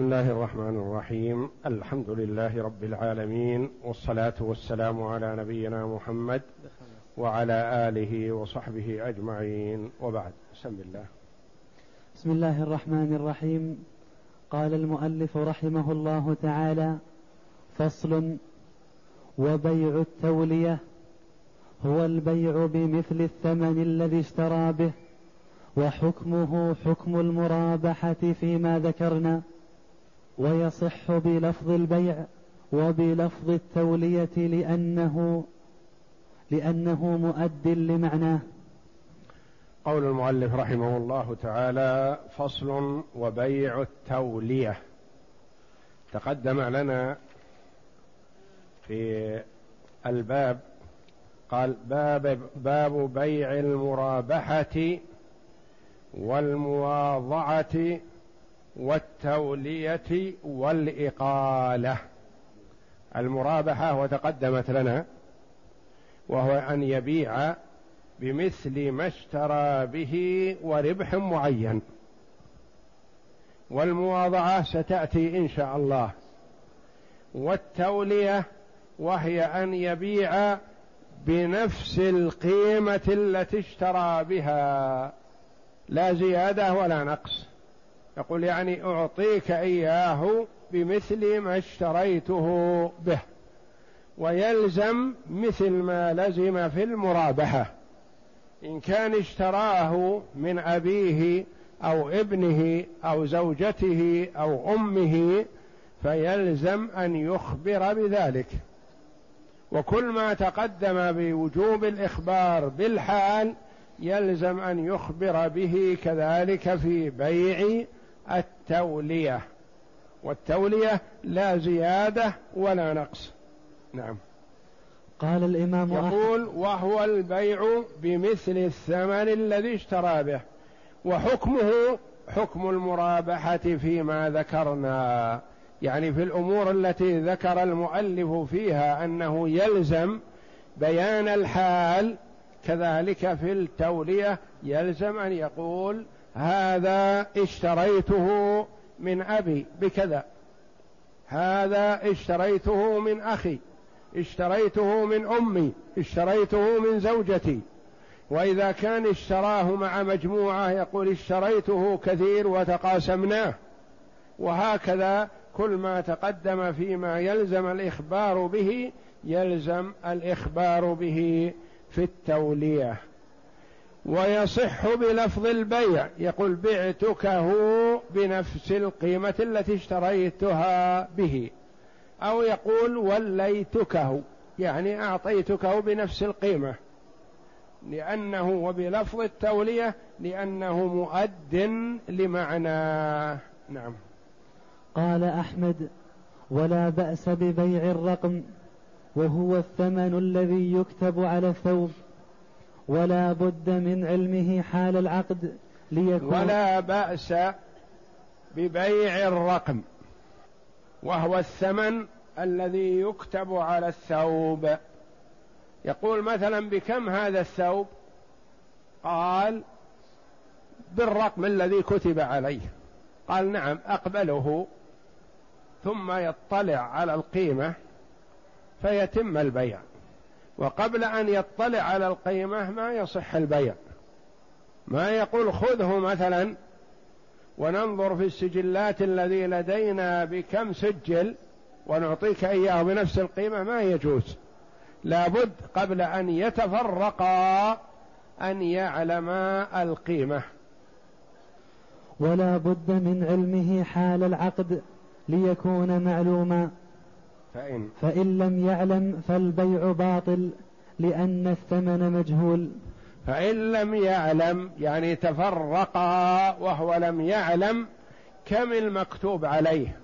بسم الله الرحمن الرحيم. الحمد لله رب العالمين والصلاة والسلام على نبينا محمد وعلى آله وصحبه أجمعين. وبعد بسم الله. بسم الله الرحمن الرحيم. قال المؤلف رحمه الله تعالى فصل وبيع التولية هو البيع بمثل الثمن الذي اشترى به وحكمه حكم المرابحة فيما ذكرنا. ويصح بلفظ البيع وبلفظ التولية لأنه لأنه مؤد لمعناه. قول المؤلف رحمه الله تعالى فصل وبيع التولية. تقدم لنا في الباب قال باب باب بيع المرابحة والمواضعة والتولية والإقالة. المرابحة وتقدمت لنا وهو أن يبيع بمثل ما اشترى به وربح معين. والمواضعة ستأتي إن شاء الله. والتولية وهي أن يبيع بنفس القيمة التي اشترى بها. لا زيادة ولا نقص. يقول يعني أعطيك إياه بمثل ما اشتريته به ويلزم مثل ما لزم في المرابحة. إن كان اشتراه من أبيه أو ابنه أو زوجته أو أمه فيلزم أن يخبر بذلك. وكل ما تقدم بوجوب الإخبار بالحال يلزم أن يخبر به كذلك في بيع التولية. والتولية لا زيادة ولا نقص. نعم. قال الإمام يقول وهو البيع بمثل الثمن الذي اشترى به وحكمه حكم المرابحة فيما ذكرنا. يعني في الأمور التي ذكر المؤلف فيها أنه يلزم بيان الحال كذلك في التولية يلزم أن يقول هذا اشتريته من أبي بكذا. هذا اشتريته من أخي اشتريته من أمي اشتريته من زوجتي. وإذا كان اشتراه مع مجموعة يقول اشتريته كثير وتقاسمناه. وهكذا كل ما تقدم فيما يلزم الإخبار به يلزم الإخبار به في التولية. ويصح بلفظ البيع. يقول بعتكه بنفس القيمة التي اشتريتها به. أو يقول وليتكه يعني أعطيتكه بنفس القيمة. لأنه وبلفظ التولية لأنه مؤد لمعناه نعم. قال أحمد ولا بأس ببيع الرقم وهو الثمن الذي يكتب على الثوب. ولا بد من علمه حال العقد ليكون ولا بأس ببيع الرقم وهو الثمن الذي يكتب على الثوب. يقول مثلا بكم هذا الثوب؟ قال بالرقم الذي كتب عليه. قال نعم أقبله ثم يطلع على القيمة فيتم البيع. وقبل أن يطلع على القيمة ما يصح البيع. ما يقول خذه مثلا وننظر في السجلات الذي لدينا بكم سجل ونعطيك إياه بنفس القيمة ما يجوز. لابد قبل أن يتفرقا أن يعلما القيمة. ولا بد من علمه حال العقد ليكون معلوما. فإن. فإن لم يعلم فالبيع باطل لأن الثمن مجهول. فإن لم يعلم يعني تفرقا وهو لم يعلم كم المكتوب عليه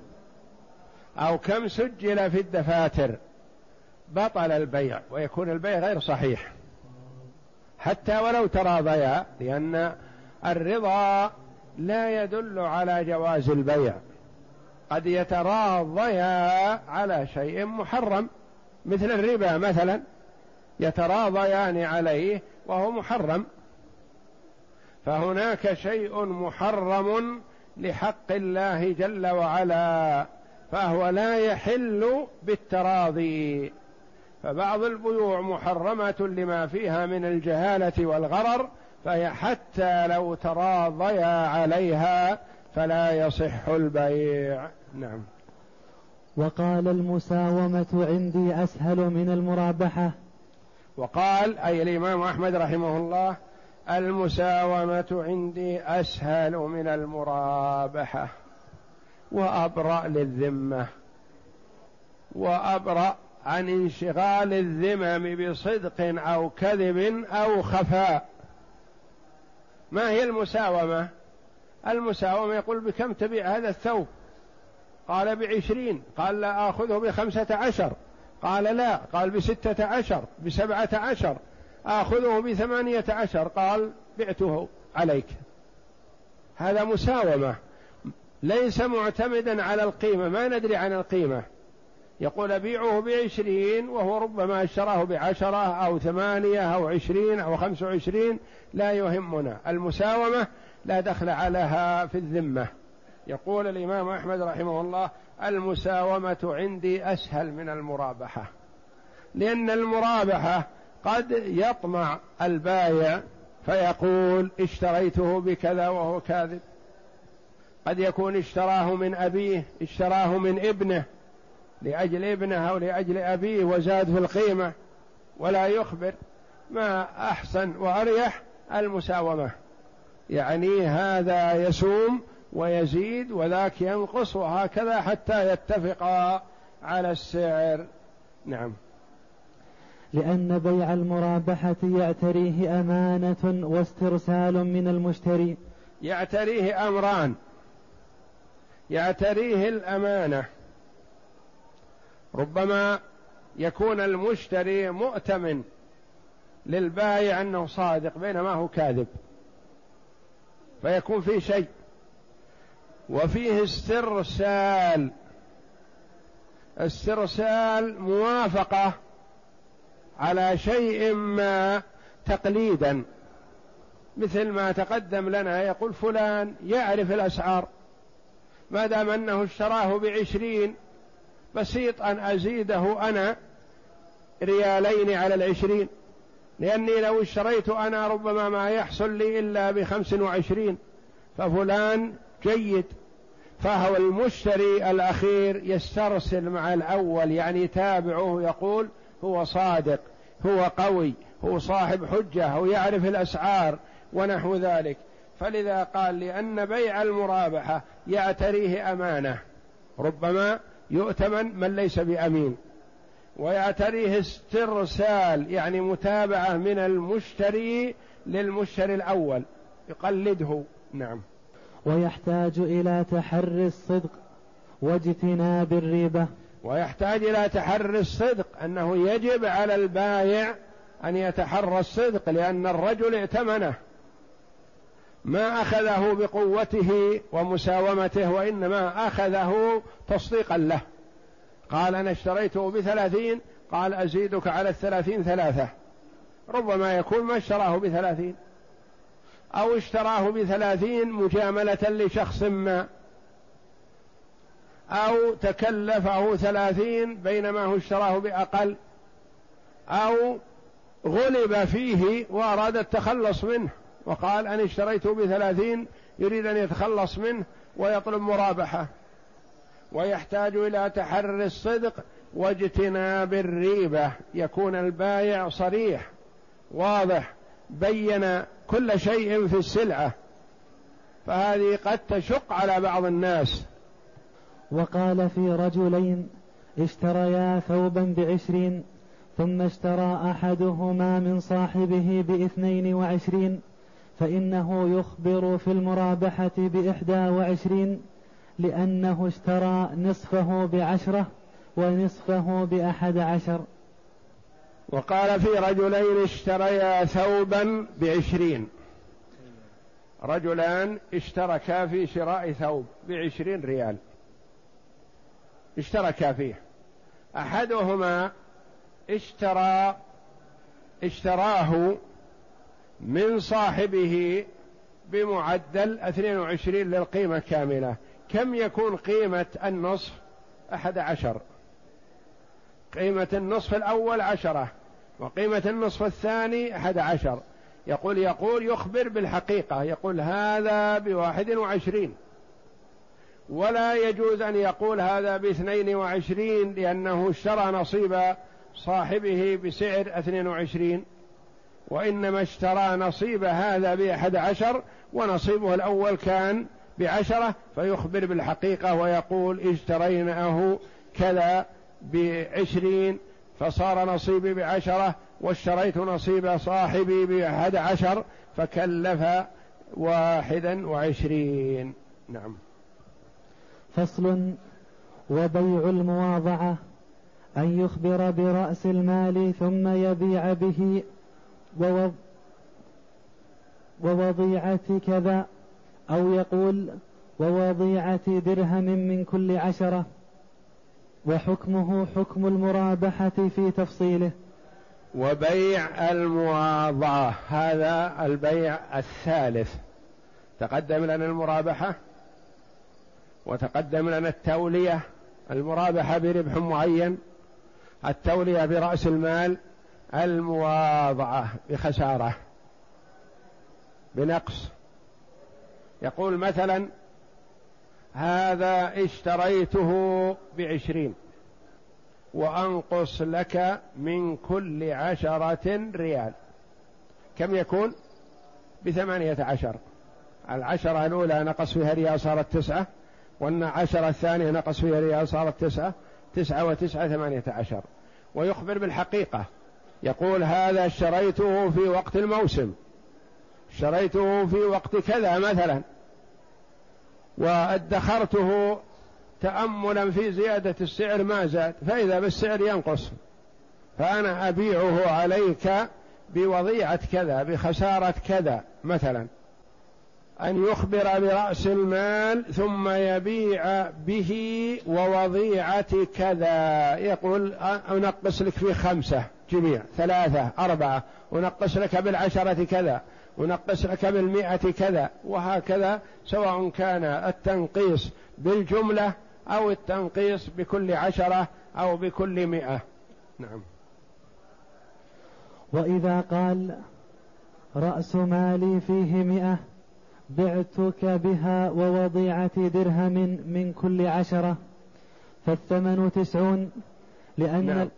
أو كم سجل في الدفاتر بطل البيع ويكون البيع غير صحيح. حتى ولو تراضيا لأن الرضا لا يدل على جواز البيع. قد يتراضيا على شيء محرم مثل الربا مثلا يتراضيان عليه وهو محرم. فهناك شيء محرم لحق الله جل وعلا فهو لا يحل بالتراضي. فبعض البيوع محرمة لما فيها من الجهالة والغرر فهي حتى لو تراضيا عليها فلا يصح البيع. نعم. وقال المساومة عندي أسهل من المرابحة. وقال أي الإمام أحمد رحمه الله المساومة عندي أسهل من المرابحة. وأبرأ للذمة. وأبرأ عن انشغال الذمم بصدق أو كذب أو خفاء. ما هي المساومة؟ المساومة يقول بكم تبيع هذا الثوب؟ قال بعشرين قال لا آخذه بخمسة عشر. قال لا قال بستة عشر بسبعة عشر. آخذه بثمانية عشر قال بعته عليك. هذا مساومة. ليس معتمدا على القيمة ما ندري عن القيمة. يقول أبيعه بعشرين وهو ربما أشتراه بعشرة أو ثمانية أو عشرين أو خمس وعشرين لا يهمنا. المساومة لا دخل عليها في الذمة. يقول الإمام أحمد رحمه الله المساومة عندي أسهل من المرابحة لأن المرابحة قد يطمع البايع فيقول اشتريته بكذا وهو كاذب. قد يكون اشتراه من أبيه اشتراه من ابنه لأجل ابنه أو لأجل أبيه وزاد في القيمة ولا يخبر ما أحسن وأريح المساومة. يعني هذا يسوم ويزيد وذاك ينقص وهكذا حتى يتفقا على السعر. نعم. لأن بيع المرابحة يعتريه أمانة واسترسال من المشتري. يعتريه أمران. يعتريه الأمانة. ربما يكون المشتري مؤتمن للبائع أنه صادق بينما هو كاذب. فيكون في شيء. وفيه استرسال. استرسال موافقة على شيء ما تقليدا. مثل ما تقدم لنا يقول فلان يعرف الأسعار ما دام أنه اشتراه بعشرين بسيط أن أزيده أنا ريالين على العشرين. لأني لو اشتريت أنا ربما ما يحصل لي إلا بخمس وعشرين ففلان جيد فهو المشتري الأخير يسترسل مع الأول يعني يتابعه يقول هو صادق هو قوي هو صاحب حجة هو يعرف الأسعار ونحو ذلك. فلذا قال لأن بيع المرابحة يعتريه أمانة. ربما يؤتمن من ليس بأمين. ويعتريه استرسال يعني متابعة من المشتري للمشتري الأول. يقلده نعم. ويحتاج إلى تحري الصدق واجتناب الريبة ويحتاج إلى تحري الصدق أنه يجب على البايع أن يتحرى الصدق لأن الرجل ائتمنه. ما أخذه بقوته ومساومته وإنما أخذه تصديقا له. قال أنا اشتريته بثلاثين قال أزيدك على الثلاثين ثلاثة. ربما يكون ما اشتراه بثلاثين. أو اشتراه بثلاثين مجاملة لشخص ما. أو تكلفه ثلاثين بينما هو اشتراه بأقل. أو غلب فيه وأراد التخلص منه وقال أنا اشتريته بثلاثين يريد أن يتخلص منه ويطلب مرابحة. ويحتاج إلى تحري الصدق واجتناب الريبة. يكون البايع صريح واضح بين كل شيء في السلعة فهذه قد تشق على بعض الناس. وقال في رجلين اشتريا ثوبا بعشرين ثم اشترى أحدهما من صاحبه باثنين وعشرين فإنه يخبر في المرابحة بإحدى وعشرين لأنه اشترى نصفه بعشرة ونصفه بأحد عشر. وقال في رجلين اشتريا ثوبا بعشرين. رجلان اشتركا في شراء ثوب بعشرين ريال. اشتركا فيه. أحدهما اشترى اشتراه من صاحبه بمعدل 22 للقيمة كاملة. كم يكون قيمة النصف؟ أحد عشر. قيمة النصف الأول عشرة وقيمة النصف الثاني أحد عشر. يقول يقول يخبر بالحقيقة يقول هذا بواحد وعشرين. ولا يجوز أن يقول هذا باثنين وعشرين لأنه اشترى نصيب صاحبه بسعر اثنين وعشرين وإنما اشترى نصيب هذا بأحد عشر ونصيبه الأول كان بعشرة فيخبر بالحقيقة ويقول اشتريناه كذا بعشرين فصار نصيبي بعشرة واشتريت نصيب صاحبي بأحد عشر فكلف واحدا وعشرين. نعم. فصل وبيع المواضعة أن يخبر برأس المال ثم يبيع به ووضيعة كذا أو يقول ووضيعة درهم من كل عشرة. وحكمه حكم المرابحة في تفصيله. وبيع المواضعة هذا البيع الثالث. تقدم لنا المرابحة وتقدم لنا التولية. المرابحة بربح معين التولية برأس المال المواضعة بخسارة بنقص. يقول مثلا هذا اشتريته بعشرين وأنقص لك من كل عشرة ريال. كم يكون؟ بثمانية عشر. العشرة الأولى نقص فيها ريال صارت تسعة والعشرة الثانية نقص فيها ريال صارت تسعة تسعة وتسعة ثمانية عشر. ويخبر بالحقيقة يقول هذا اشتريته في وقت الموسم اشتريته في وقت كذا مثلا. وادخرته تأملا في زيادة السعر ما زاد فإذا بالسعر ينقص. فأنا أبيعه عليك بوضيعة كذا بخسارة كذا مثلا. أن يخبر برأس المال ثم يبيع به ووضيعة كذا. يقول أنقص لك في خمسة جميع ثلاثة أربعة. أنقص لك بالعشرة كذا. ونقص لك بالمئة كذا وهكذا سواء كان التنقيص بالجملة أو التنقيص بكل عشرة أو بكل مئة. نعم. وإذا قال رأس مالي فيه مئة بعتك بها ووضيعة درهم من كل عشرة فالثمن تسعون لأن نعم.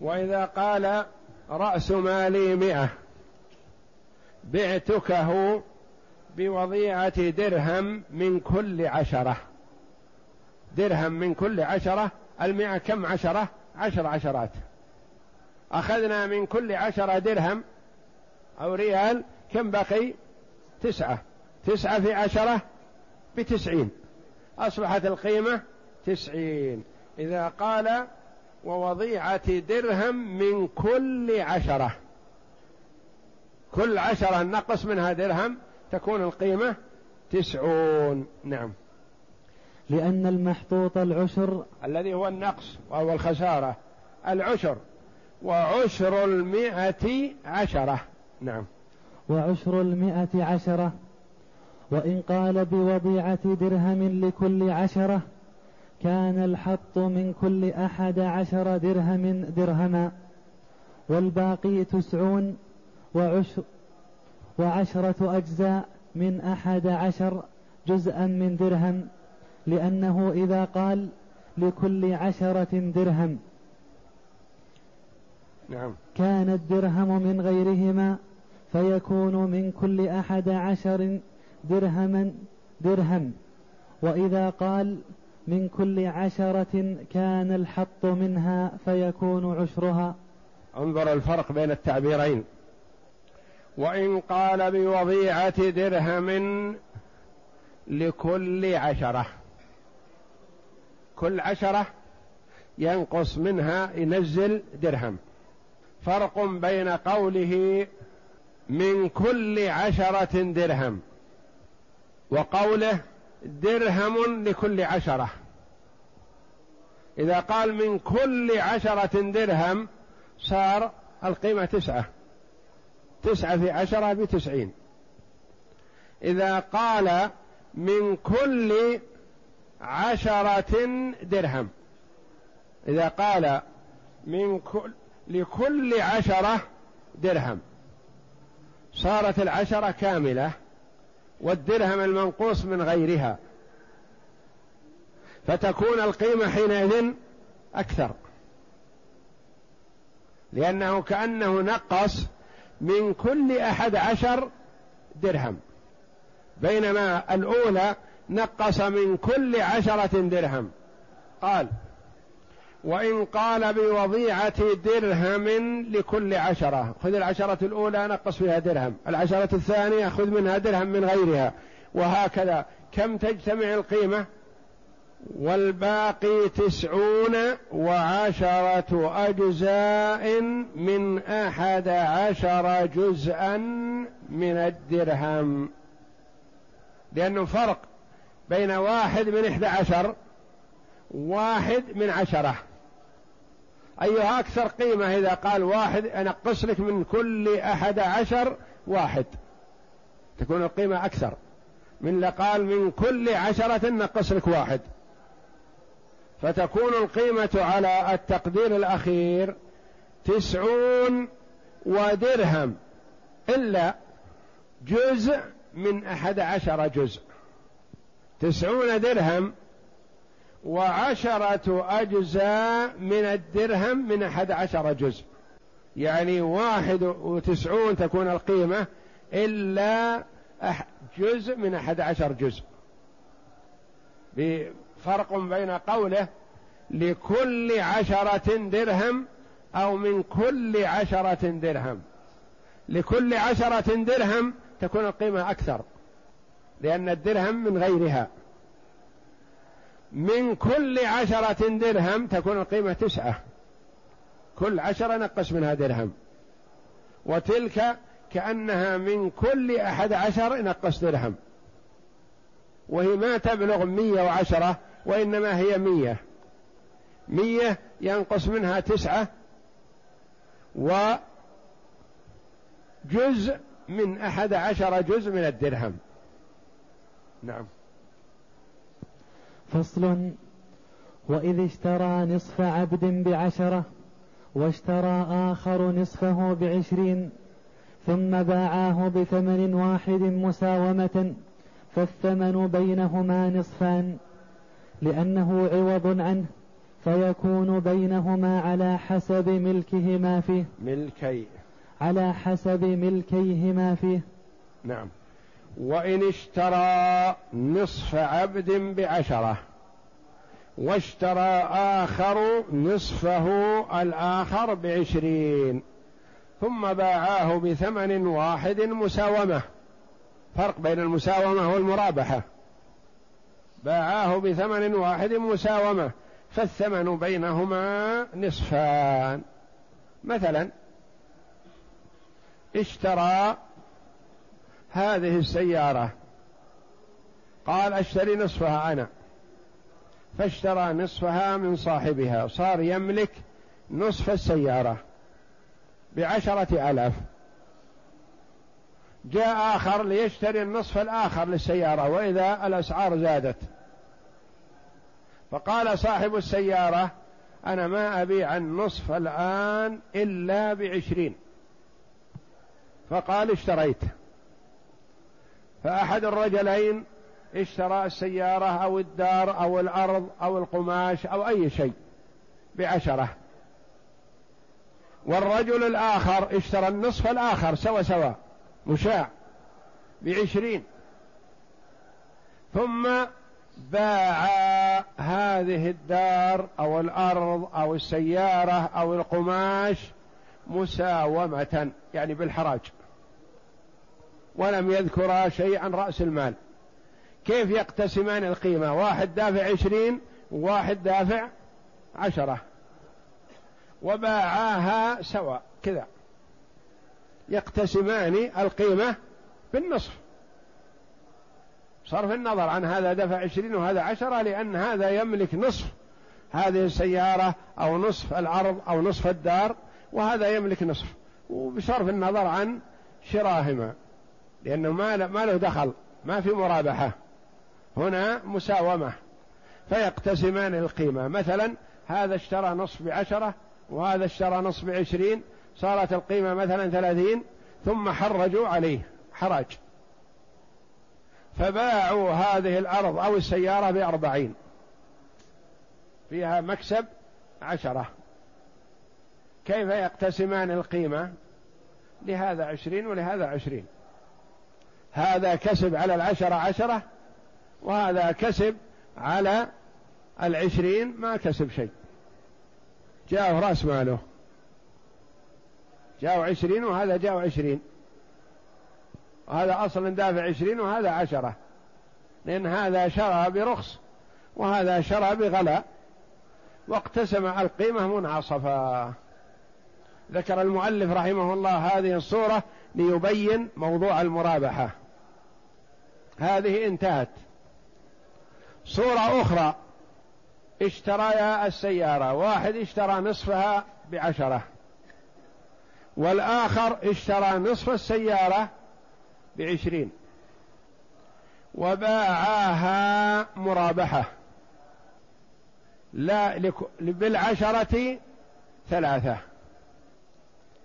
وإذا قال رأس مالي مئة. بعتكه بوضيعة درهم من كل عشرة. درهم من كل عشرة المئة كم عشرة؟ عشر عشرات. أخذنا من كل عشرة درهم أو ريال كم بقي؟ تسعة. تسعة في عشرة بتسعين. أصبحت القيمة تسعين. إذا قال ووضيعة درهم من كل عشرة. كل عشرة نقص منها درهم تكون القيمة تسعون. نعم. لأن المحطوط العشر الذي هو النقص وهو الخسارة العشر. وعشر المئة عشرة. نعم. وعشر المئة عشرة. وإن قال بوضيعة درهم لكل عشرة كان الحط من كل أحد عشر درهم درهما والباقي تسعون. وعشر وعشرة أجزاء من أحد عشر جزءا من درهم لأنه إذا قال لكل عشرة درهم. نعم. كان الدرهم من غيرهما فيكون من كل أحد عشر درهما درهم. وإذا قال من كل عشرة كان الحط منها فيكون عشرها. انظر الفرق بين التعبيرين. وإن قال بوضيعة درهم لكل عشرة. كل عشرة ينقص منها ينزل درهم. فرق بين قوله من كل عشرة درهم وقوله درهم لكل عشرة. إذا قال من كل عشرة درهم صار القيمة تسعة. تسعة في عشرة بتسعين. إذا قال من كل عشرة درهم. إذا قال من كل لكل عشرة درهم. صارت العشرة كاملة والدرهم المنقوص من غيرها. فتكون القيمة حينئذ أكثر. لأنه كأنه نقص من كل أحد عشر درهم. بينما الأولى نقص من كل عشرة درهم. قال وإن قال بوضيعة درهم لكل عشرة. خذ العشرة الأولى نقص فيها درهم. العشرة الثانية خذ منها درهم من غيرها. وهكذا. كم تجتمع القيمة؟ والباقي تسعون وعشرة أجزاء من أحد عشر جزءا من الدرهم. لأنه فرق بين واحد من إحدى عشر واحد من عشرة. أيها أكثر قيمة إذا قال واحد أنقص لك من كل أحد عشر واحد. تكون القيمة أكثر. من لقال من كل عشرة نقص لك واحد. فتكون القيمة على التقدير الأخير تسعون ودرهم إلا جزء من أحد عشر جزء. تسعون درهم وعشرة أجزاء من الدرهم من أحد عشر جزء. يعني واحد وتسعون تكون القيمة إلا جزء من أحد عشر جزء. بفرق بين قوله لكل عشرة درهم أو من كل عشرة درهم. لكل عشرة درهم تكون القيمة أكثر لأن الدرهم من غيرها. من كل عشرة درهم تكون القيمة تسعة. كل عشرة نقص منها درهم. وتلك كأنها من كل أحد عشر نقص درهم. وهي ما تبلغ مية وعشرة وإنما هي مية. مية ينقص منها تسعة وجزء من أحد عشر جزء من الدرهم. نعم. فصل. وإذ اشترى نصف عبد بعشرة واشترى آخر نصفه بعشرين ثم باعاه بثمن واحد مساومة فالثمن بينهما نصفان. لأنه عوض عنه فيكون بينهما على حسب ملكهما فيه. ملكي. على حسب ملكيهما فيه. نعم. وإن اشترى نصف عبد بعشرة واشترى آخر نصفه الآخر بعشرين ثم باعاه بثمن واحد مساومة. فرق بين المساومة والمرابحة. باعاه بثمن واحد مساومة فالثمن بينهما نصفان. مثلا اشترى هذه السيارة. قال أشتري نصفها أنا. فاشترى نصفها من صاحبها. صار يملك نصف السيارة بعشرة آلاف. جاء آخر ليشتري النصف الآخر للسيارة وإذا الأسعار زادت. فقال صاحب السيارة أنا ما أبيع النصف الآن إلا بعشرين. فقال اشتريت. فأحد الرجلين اشترى السيارة أو الدار أو الأرض أو القماش أو أي شيء بعشرة. والرجل الآخر اشترى النصف الآخر سوا سوا مشاع بعشرين. ثم باع هذه الدار أو الأرض أو السيارة أو القماش مساومة يعني بالحراج. ولم يذكرا شيء عن رأس المال. كيف يقتسمان القيمة؟ واحد دافع عشرين وواحد دافع عشرة. وباعاها سواء كذا. يقتسمان القيمة بالنصف. صرف النظر عن هذا دفع عشرين وهذا عشرة لأن هذا يملك نصف هذه السيارة أو نصف الأرض أو نصف الدار وهذا يملك نصف. وبصرف النظر عن شراهما لأنه ما ما له دخل ما في مرابحة. هنا مساومة. فيقتسمان القيمة. مثلا هذا اشترى نصف بعشرة وهذا اشترى نصف بعشرين صارت القيمة مثلا ثلاثين ثم حرجوا عليه. حرج. فباعوا هذه الأرض أو السيارة بأربعين. فيها مكسب عشرة. كيف يقتسمان القيمة؟ لهذا عشرين ولهذا عشرين. هذا كسب على العشرة عشرة وهذا كسب على العشرين ما كسب شيء. جاءه رأس ماله. جاءه عشرين وهذا جاءه عشرين. وهذا أصلا دافع عشرين وهذا عشرة. لأن هذا شرى برخص وهذا شرى بغلاء. واقتسم القيمة منعصفا ذكر المؤلف رحمه الله هذه الصورة ليبين موضوع المرابحة. هذه انتهت. صورة أخرى. اشتريا السيارة. واحد اشترى نصفها بعشرة. والآخر اشترى نصف السيارة بعشرين. وباعاها مرابحة. لا بالعشرة ثلاثة.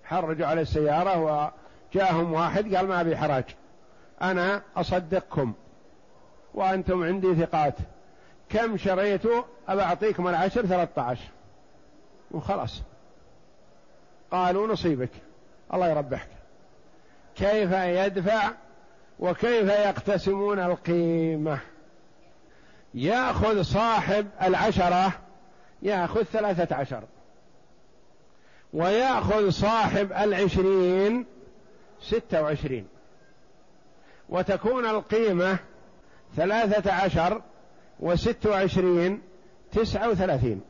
حرجوا على السيارة وجاءهم واحد قال ما أبي حراج أنا أصدقكم وأنتم عندي ثقات. كم شريتوا أبى أعطيكم العشر ثلاثة عشر. وخلاص. قالوا نصيبك. الله يربحك. كيف يدفع وكيف يقتسمون القيمة. يأخذ صاحب العشرة يأخذ ثلاثة عشر. ويأخذ صاحب العشرين ستة وعشرين. وتكون القيمة ثلاثة عشر وست وعشرين تسعة وثلاثين.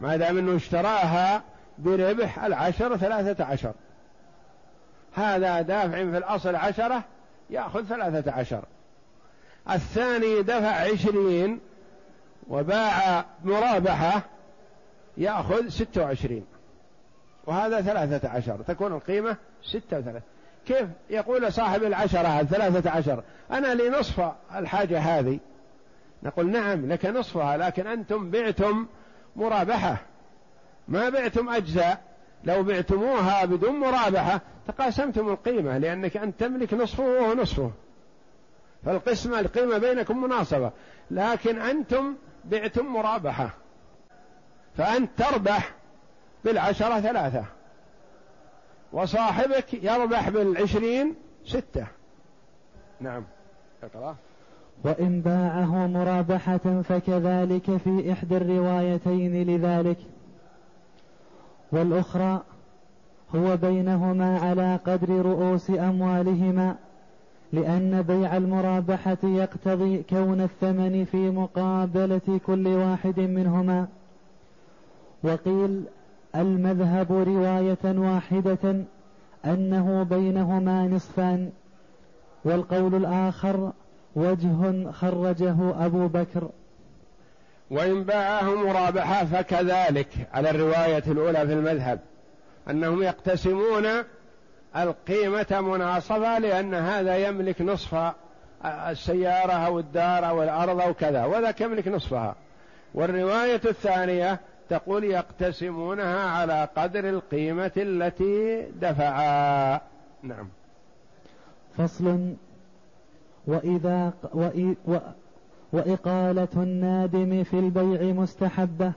ما دام إنه اشتراها بربح العشر ثلاثة عشر. هذا دافع في الأصل عشرة يأخذ ثلاثة عشر. الثاني دفع عشرين وباع مرابحة يأخذ ستة وعشرين. وهذا ثلاثة عشر تكون القيمة ستة وثلاثة. كيف يقول صاحب العشرة الثلاثة عشر؟ أنا لي نصف الحاجة هذه. نقول نعم لك نصفها لكن أنتم بعتم مرابحة. ما بعتم أجزاء. لو بعتموها بدون مرابحة تقاسمتم القيمة لأنك أنت تملك نصفه وهو نصفه. فالقسمة القيمة بينكم مناصبة. لكن أنتم بعتم مرابحة. فأنت تربح بالعشرة ثلاثة. وصاحبك يربح بالعشرين ستة. نعم. اقرأ. وإن باعه مرابحة فكذلك في إحدى الروايتين لذلك. والأخرى هو بينهما على قدر رؤوس أموالهما لأن بيع المرابحة يقتضي كون الثمن في مقابلة كل واحد منهما. وقيل المذهب رواية واحدة أنه بينهما نصفان والقول الآخر وجه خرجه أبو بكر. وإن باعه مرابحة فكذلك على الرواية الأولى في المذهب. أنهم يقتسمون القيمة مناصفة لأن هذا يملك نصف السيارة أو الدار أو الأرض أو كذا وذاك يملك نصفها. والرواية الثانية تقول يقتسمونها على قدر القيمة التي دفعا. نعم. فصل. وإذا وإقالة النادم في البيع مستحبة.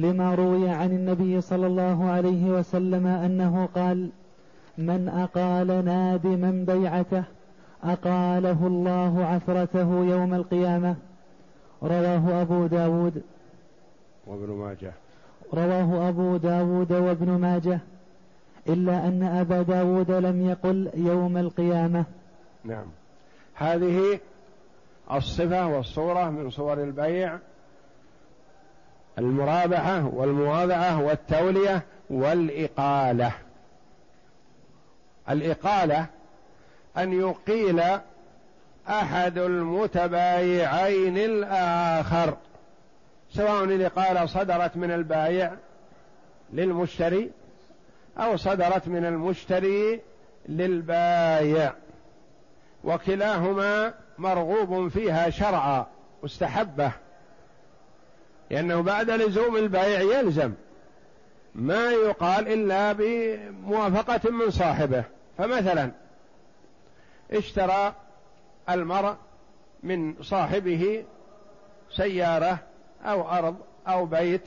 لما روي عن النبي صلى الله عليه وسلم أنه قال من أقال نادما بيعته أقاله الله عثرته يوم القيامة. رواه أبو داود وابن ماجه. رواه أبو داود وابن ماجه إلا أن أبا داود لم يقل يوم القيامة. نعم. هذه الصفة والصورة من صور البيع المرابحة والمواضعة والتولية والإقالة. الإقالة أن يقيل أحد المتبايعين الآخر سواء الإقالة صدرت من البايع للمشتري أو صدرت من المشتري للبايع. وكلاهما مرغوب فيها شرعا مستحبة. لأنه بعد لزوم البيع يلزم. ما يقال إلا بموافقة من صاحبه. فمثلا اشترى المرء من صاحبه سيارة أو أرض أو بيت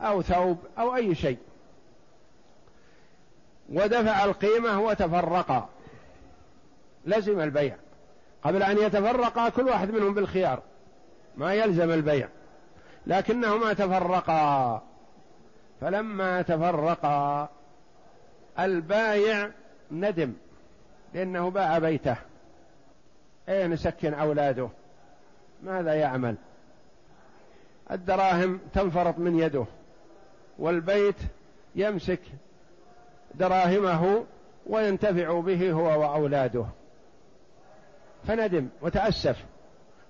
أو ثوب أو أي شيء. ودفع القيمة وتفرقا لزم البيع. قبل أن يتفرقا كل واحد منهم بالخيار. ما يلزم البيع. لكنهما تفرقا. فلما تفرقا البايع ندم لأنه باع بيته. أين سكن أولاده. ماذا يعمل؟ الدراهم تنفرط من يده والبيت يمسك دراهمه وينتفع به هو وأولاده. فندم وتأسف.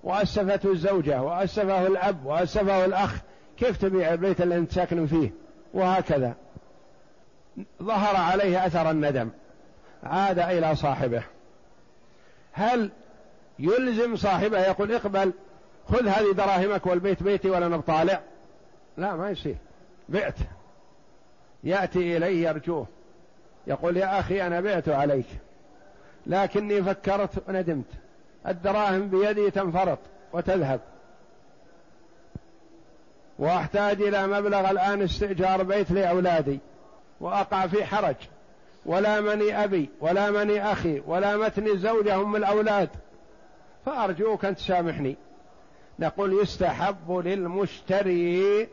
وأسفته الزوجة وأسفه الأب وأسفه الأخ. كيف تبيع البيت اللي انت ساكن فيه؟ وهكذا. ظهر عليه أثر الندم. عاد إلى صاحبه. هل يلزم صاحبه؟ يقول اقبل خذ هذه دراهمك والبيت بيتي ولا نطالع لا ما يصير. بعت. يأتي إليه يرجوه. يقول يا أخي أنا بعت عليك لكني فكرت وندمت. الدراهم بيدي تنفرط وتذهب. وأحتاج إلى مبلغ الآن استئجار بيت لأولادي وأقع في حرج. ولا مني أبي ولا مني أخي ولا متني زوجه ام الأولاد. فأرجوك أن تسامحني. نقول يستحب للمشتري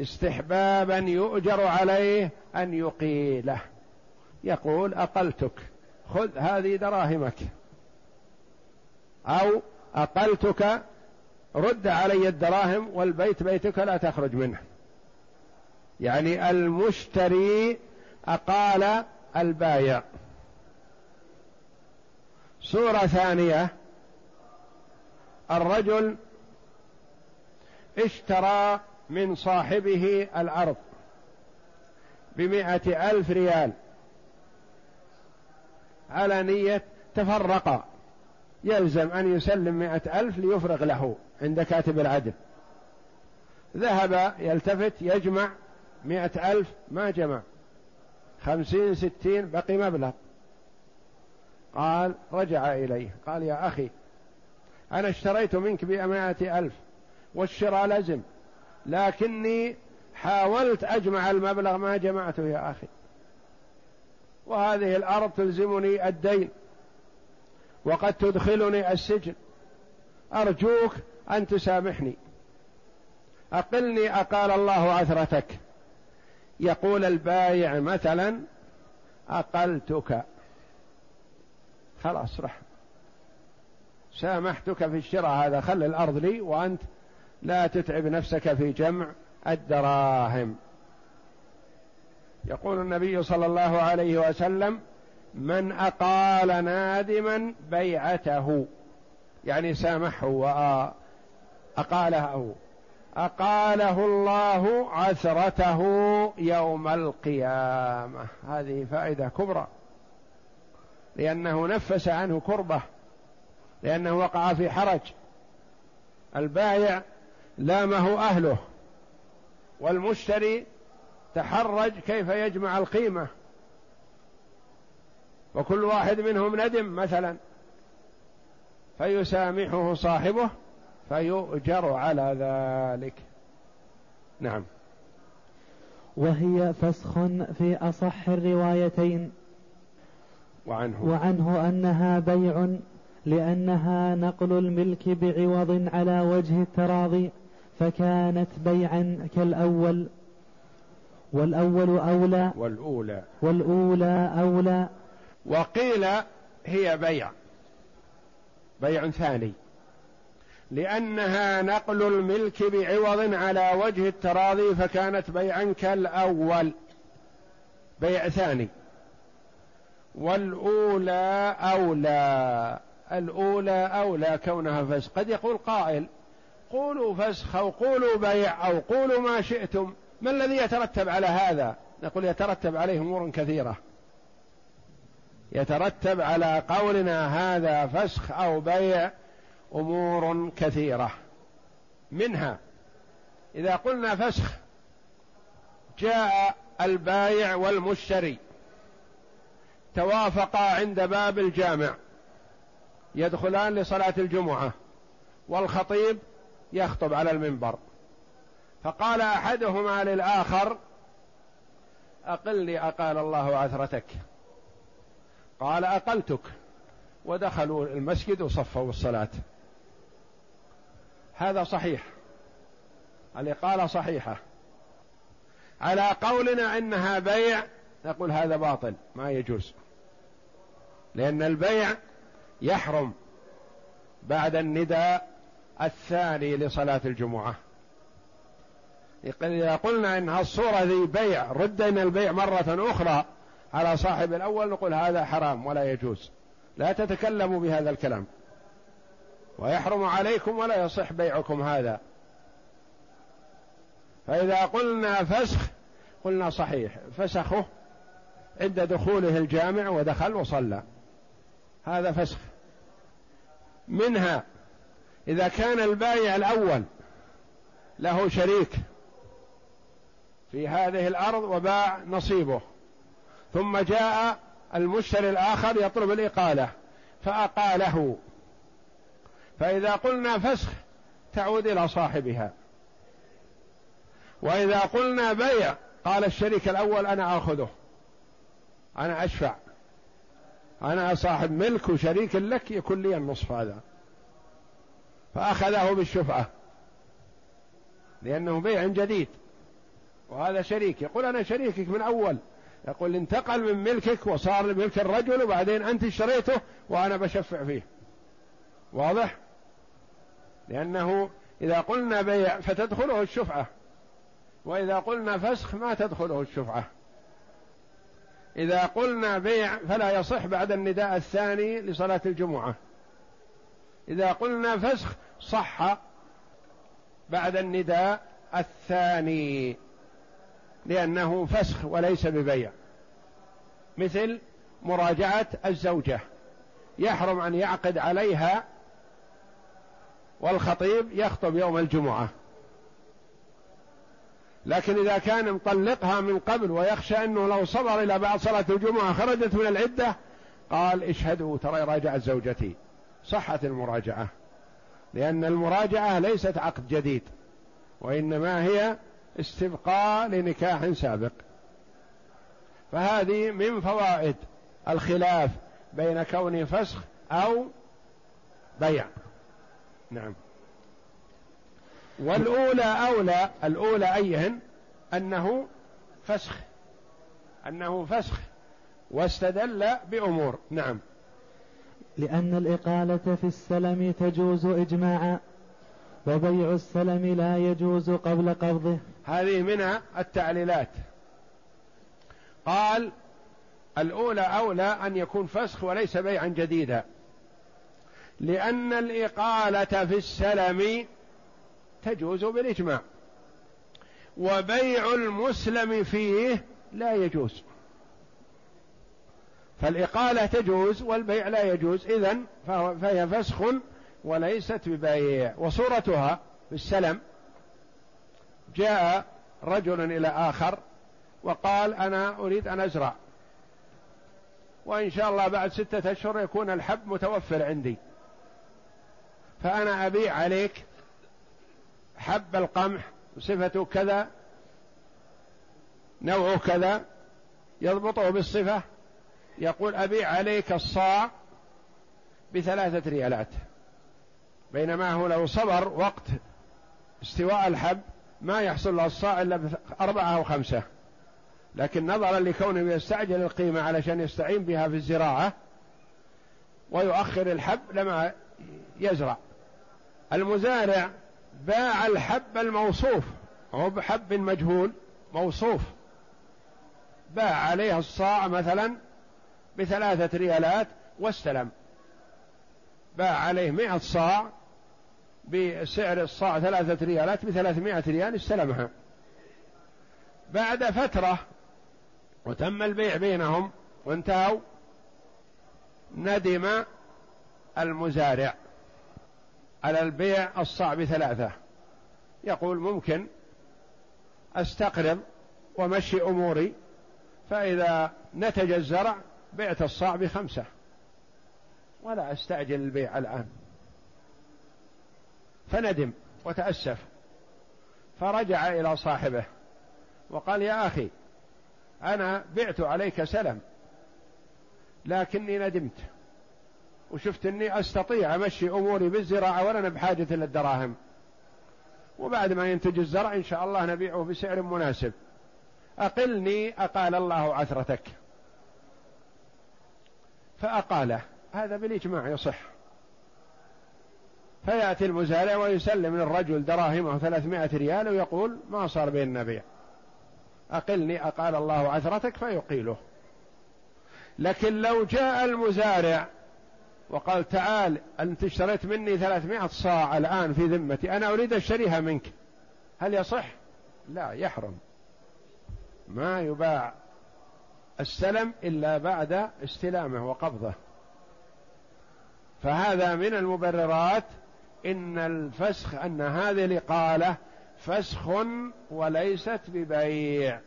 استحبابا يؤجر عليه أن يقيله. يقول أقلتك خذ هذه دراهمك. أو أقلتك رد علي الدراهم والبيت بيتك لا تخرج منه. يعني المشتري أقال البايع. صوره ثانية. الرجل اشترى من صاحبه الأرض بمائة ألف ريال على نية تفرقا. يلزم أن يسلم مائة ألف ليفرغ له عند كاتب العدل. ذهب يلتفت يجمع مائة ألف ما جمع. خمسين ستين بقي مبلغ. قال رجع إليه. قال يا أخي أنا اشتريت منك بمائة ألف والشراء لزم لكني حاولت أجمع المبلغ ما جمعته يا أخي. وهذه الأرض تلزمني الدين. وقد تدخلني السجن. أرجوك أن تسامحني. أقلني أقال الله عثرتك. يقول البايع مثلا أقلتك. خلاص رح. سامحتك في الشراء هذا. خل الأرض لي وأنت لا تتعب نفسك في جمع الدراهم. يقول النبي صلى الله عليه وسلم من أقال نادما بيعته. يعني سامحه وأقاله. أقاله الله عثرته يوم القيامة. هذه فائدة كبرى. لأنه نفس عنه كربة. لأنه وقع في حرج. البايع لامه أهله. والمشتري تحرج كيف يجمع القيمة. وكل واحد منهم ندم مثلا. فيسامحه صاحبه فيؤجر على ذلك. نعم. وهي فسخ في أصح الروايتين. وعنه. وعنه أنها بيع لأنها نقل الملك بعوض على وجه التراضي فكانت بيعا كالأول. والأول أولى. والأولى. والأولى أولى. وقيل هي بيع بيع ثاني لأنها نقل الملك بعوض على وجه التراضي فكانت بيعا كالأول بيع ثاني. والأولى أولى الأولى أولى كونها فسخ. قد يقول قائل قولوا فسخ أو قولوا بيع أو قولوا ما شئتم ما الذي يترتب على هذا؟ نقول يترتب عليه أمور كثيرة. يترتب على قولنا هذا فسخ أو بيع أمور كثيرة. منها إذا قلنا فسخ جاء البايع والمشتري. توافقا عند باب الجامع. يدخلان لصلاة الجمعة. والخطيب يخطب على المنبر. فقال أحدهما للآخر أقل لي أقال الله عثرتك. قال أقلتك. ودخلوا المسجد وصفوا الصلاة. هذا صحيح. الإقالة صحيحة. على قولنا إنها بيع نقول هذا باطل ما يجوز. لأن البيع يحرم بعد النداء الثاني لصلاة الجمعة. إذا قلنا إن الصورة ذي بيع ردنا البيع مرة أخرى على صاحب الأول نقول هذا حرام ولا يجوز. لا تتكلموا بهذا الكلام. ويحرم عليكم ولا يصح بيعكم هذا. فإذا قلنا فسخ قلنا صحيح. فسخه عند دخوله الجامع ودخل وصلى. هذا فسخ. منها إذا كان البايع الأول له شريك في هذه الأرض وباع نصيبه. ثم جاء المشتري الآخر يطلب الإقالة فأقاله. فإذا قلنا فسخ تعود إلى صاحبها. وإذا قلنا بيع قال الشريك الأول أنا آخذه. أنا أشفع. أنا صاحب ملك وشريك لك يكون لي النصف هذا. فأخذه بالشفعة. لأنه بيع جديد. وهذا شريك. يقول أنا شريكك من أول. يقول انتقل من ملكك وصار ملك الرجل وبعدين أنت اشتريته وأنا بشفع فيه. واضح؟ لأنه إذا قلنا بيع فتدخله الشفعة. وإذا قلنا فسخ ما تدخله الشفعة. إذا قلنا بيع فلا يصح بعد النداء الثاني لصلاة الجمعة. إذا قلنا فسخ صح بعد النداء الثاني. لأنه فسخ وليس ببيع. مثل مراجعة الزوجة. يحرم أن يعقد عليها والخطيب يخطب يوم الجمعة. لكن إذا كان مطلقها من قبل ويخشى أنه لو صبر إلى بعد صلاة الجمعة خرجت من العدة قال اشهدوا ترى راجعت زوجتي. صحت المراجعة. لأن المراجعة ليست عقد جديد وإنما هي استبقاء لنكاح سابق. فهذه من فوائد الخلاف بين كون فسخ أو بيع. نعم. والأولى أولى الأولى أيهن؟ أنه فسخ. أنه فسخ واستدل بأمور. نعم. لأن الإقالة في السلم تجوز إجماعا. وبيع السلم لا يجوز قبل قبضه. هذه من التعليلات. قال الأولى أولى أن يكون فسخ وليس بيعا جديدا. لأن الإقالة في السلم تجوز بالإجماع. وبيع المسلم فيه لا يجوز. فالإقالة تجوز والبيع لا يجوز. إذن فهي فسخ وليست ببيع وصورتها في السلم جاء رجل إلى آخر وقال أنا أريد أن أزرع. وإن شاء الله بعد ستة أشهر يكون الحب متوفر عندي. فأنا أبيع عليك حب القمح صفته كذا نوعه كذا يضبطه بالصفة يقول أبيع عليك الصاع بثلاثة ريالات. بينما هو لو صبر وقت استواء الحب ما يحصل له الصاع إلا بأربعة أو خمسة. لكن نظرا لكونه يستعجل القيمة علشان يستعين بها في الزراعة ويؤخر الحب لما يزرع. المزارع باع الحب الموصوف هو بحب مجهول موصوف. باع عليه الصاع مثلا بثلاثة ريالات واستلم. باع عليه مئة صاع بسعر الصاع ثلاثة ريالات بثلاثمائة ريال استلمها. بعد فترة وتم البيع بينهم وانتهوا ندم المزارع على البيع الصاع بثلاثة. يقول ممكن أستقرض ومشي أموري فإذا نتج الزرع بعت الصاع بخمسة. ولا أستعجل البيع الآن. فندم وتأسف. فرجع إلى صاحبه وقال يا أخي أنا بعت عليك سلم لكني ندمت وشفت أني أستطيع أمشي أموري بالزراعة ولا بحاجة إلى الدراهم. وبعد ما ينتج الزرع إن شاء الله نبيعه بسعر مناسب. أقلني أقال الله عثرتك. فأقاله. هذا بالإجماع يصح. فيأتي المزارع ويسلم للرجل دراهمه ثلاثمائة ريال ويقول ما صار بيننا بيع أقلني أقال الله عثرتك فيقيله. لكن لو جاء المزارع وقال تعال أنت اشتريت مني ثلاثمائة صاع الآن في ذمتي أنا أريد أشتريها منك. هل يصح؟ لا يحرم. ما يباع السلم إلا بعد استلامه وقبضه. فهذا من المبررات إن الفسخ أن هذه الإقالة فسخ وليست ببيع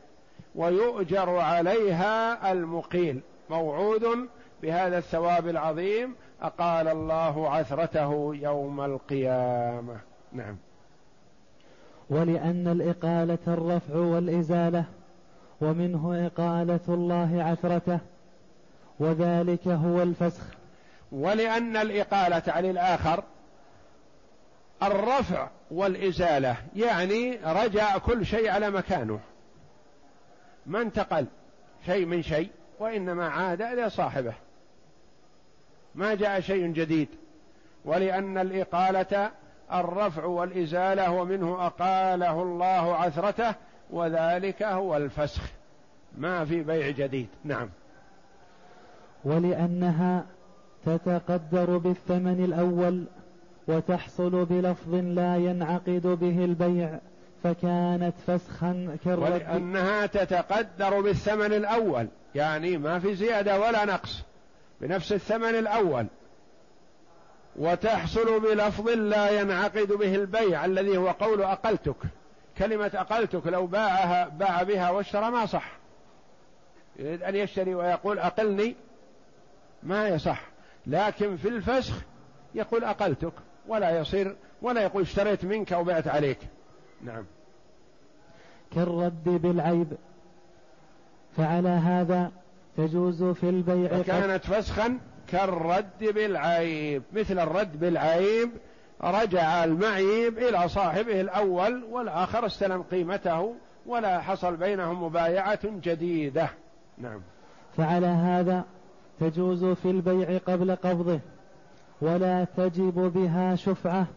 ويؤجر عليها المقيل موعود بهذا الثواب العظيم أقال الله عثرته يوم القيامة. نعم. ولأن الإقالة الرفع والإزالة ومنه إقالة الله عثرته وذلك هو الفسخ. ولأن الإقالة عن الآخر الرفع والإزالة يعني رجع كل شيء على مكانه. ما انتقل شيء من شيء وإنما عاد إلى صاحبه. ما جاء شيء جديد ولأن الإقالة الرفع والإزالة ومنه أقاله الله عثرته وذلك هو الفسخ. ما في بيع جديد. نعم. ولأنها تتقدر بالثمن الأول وتحصل بلفظ لا ينعقد به البيع فكانت فسخا كالرد. ولأنها تتقدر بالثمن الأول يعني ما في زيادة ولا نقص بنفس الثمن الأول. وتحصل بلفظ لا ينعقد به البيع الذي هو قول أقلتك كلمة أقلتك لو باعها باع بها واشترى ما صح. يريد أن يشتري ويقول أقلني ما يصح لكن في الفسخ يقول أقلتك. ولا يصير ولا يقول اشتريت منك أو بعت عليك. نعم. كالرد بالعيب. فعلى هذا تجوز في البيع كانت فسخا كالرد بالعيب. مثل الرد بالعيب رجع المعيب إلى صاحبه الأول والآخر استلم قيمته ولا حصل بينهم مبايعة جديدة. نعم. فعلى هذا تجوز في البيع قبل قبضه. ولا تجب بها شفعة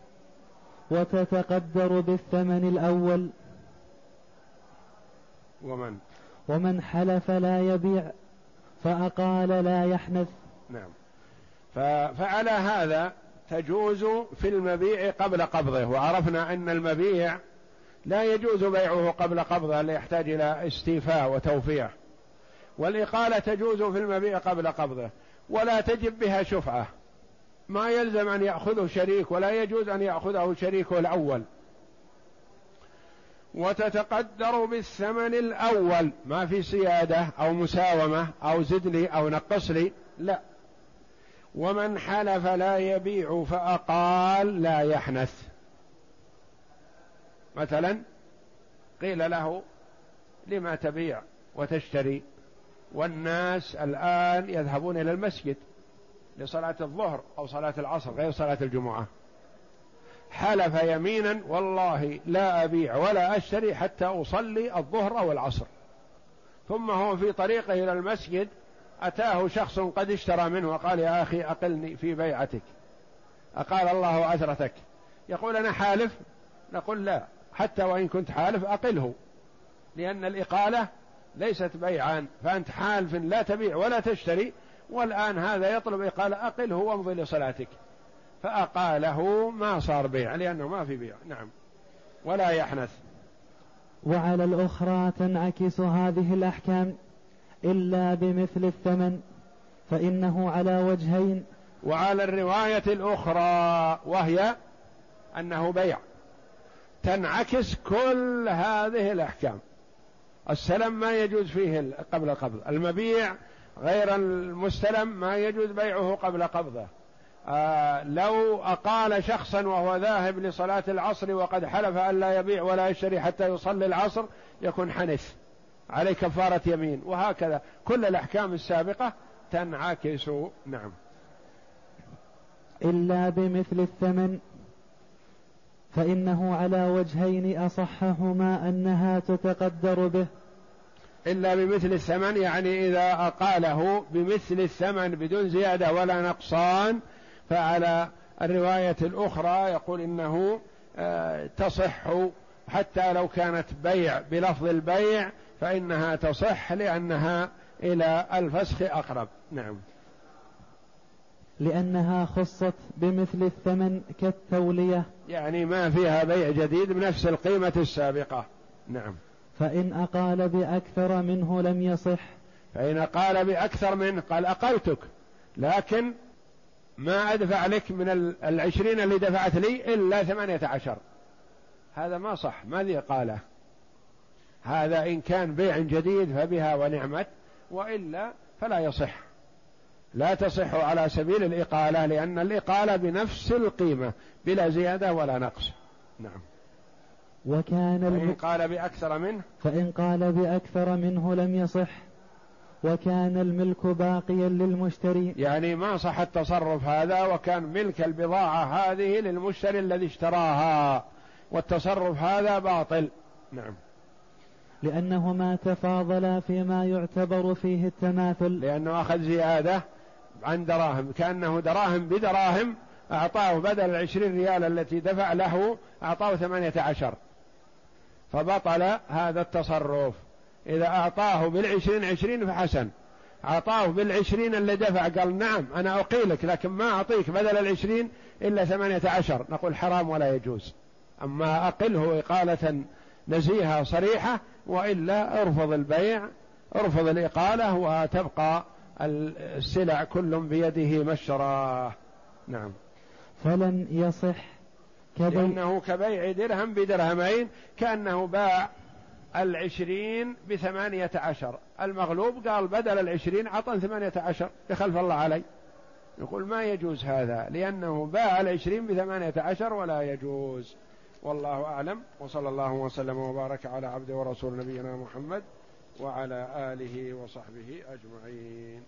وتتقدر بالثمن الأول. ومن؟ ومن حلف لا يبيع فأقال لا يحنث. نعم. فعلى هذا تجوز في المبيع قبل قبضه وعرفنا أن المبيع لا يجوز بيعه قبل قبضه ليحتاج إلى استيفاء وتوفيع والإقالة تجوز في المبيع قبل قبضه ولا تجب بها شفعة. ما يلزم أن يأخذه شريك ولا يجوز أن يأخذه شريكه الأول. وتتقدر بالثمن الأول. ما في سيادة أو مساومة أو زدني أو نقص لي. لا. ومن حلف لا يبيع فأقال لا يحنث. مثلا قيل له لما تبيع وتشتري والناس الآن يذهبون إلى المسجد. لصلاة الظهر أو صلاة العصر غير صلاة الجمعة. حلف يمينا والله لا أبيع ولا أشتري حتى أصلي الظهر أو العصر ثم هو في طريقه إلى المسجد أتاه شخص قد اشترى منه وقال يا أخي أقلني في بيعتك. أقال الله عثرتك يقول أنا حالف؟ نقول لا حتى وإن كنت حالف أقله. لأن الإقالة ليست بيعان فأنت حالف لا تبيع ولا تشتري والآن هذا يطلب قال أقله وامضي لصلاتك. فأقاله ما صار بيع لأنه ما في بيع. نعم. ولا يحنث. وعلى الأخرى تنعكس هذه الأحكام إلا بمثل الثمن فإنه على وجهين. وعلى الرواية الأخرى وهي أنه بيع. تنعكس كل هذه الأحكام. السلم ما يجوز فيه قبل القبض. المبيع غير المستلم ما يجوز بيعه قبل قبضه. آه لو أقال شخصا وهو ذاهب لصلاة العصر وقد حلف أن لا يبيع ولا يشتري حتى يصلي العصر يكون حنث عليه كفارة يمين. وهكذا. كل الأحكام السابقة تنعكس. نعم. إلا بمثل الثمن فإنه على وجهين أصحهما أنها تتقدر به. إلا بمثل الثمن يعني إذا أقاله بمثل الثمن بدون زيادة ولا نقصان. فعلى الرواية الأخرى يقول إنه آه، تصح حتى لو كانت بيع بلفظ البيع فإنها تصح لأنها إلى الفسخ أقرب. نعم. لأنها خصت بمثل الثمن كالتولية. يعني ما فيها بيع جديد بنفس القيمة السابقة. نعم. فإن أقال بأكثر منه لم يصح. فإن قال بأكثر منه قال أقلتك لكن ما أدفع لك من العشرين اللي دفعت لي إلا ثمانية عشر. هذا ما صح ما ذي قاله؟ هذا إن كان بيع جديد فبها ونعمت وإلا فلا يصح. لا تصح على سبيل الإقالة لأن الإقالة بنفس القيمة بلا زيادة ولا نقص. نعم. وكان فإن قال بأكثر منه؟ فإن قال بأكثر منه لم يصح. وكان الملك باقيا للمشتري. يعني ما صح التصرف هذا وكان ملك البضاعة هذه للمشتري الذي اشتراها. والتصرف هذا باطل. نعم. لأنهما تفاضلا فيما يعتبر فيه التماثل. لأنه أخذ زيادة عن دراهم. كأنه دراهم بدراهم أعطاه بدل العشرين ريال التي دفع له أعطاه ثمانية عشر. فبطل هذا التصرف. إذا أعطاه بالعشرين عشرين فحسن. أعطاه بالعشرين اللي دفع قال نعم أنا أقيلك لكن ما أعطيك بدل العشرين إلا ثمانية عشر. نقول حرام ولا يجوز. أما أقله إقالة نزيهة صريحة وإلا ارفض البيع ارفض الإقالة وتبقى السلع كل بيده ما اشتراه نعم. فلم يصح كبيع لأنه كبيع درهم بدرهمين كأنه باع العشرين بثمانية عشر. المغلوب قال بدل العشرين عطى ثمانية عشر يخلف الله علي. يقول ما يجوز هذا؟ لأنه باع العشرين بثمانية عشر ولا يجوز. والله أعلم. وصلى الله وسلم وبارك على عبد ورسول نبينا محمد وعلى آله وصحبه أجمعين.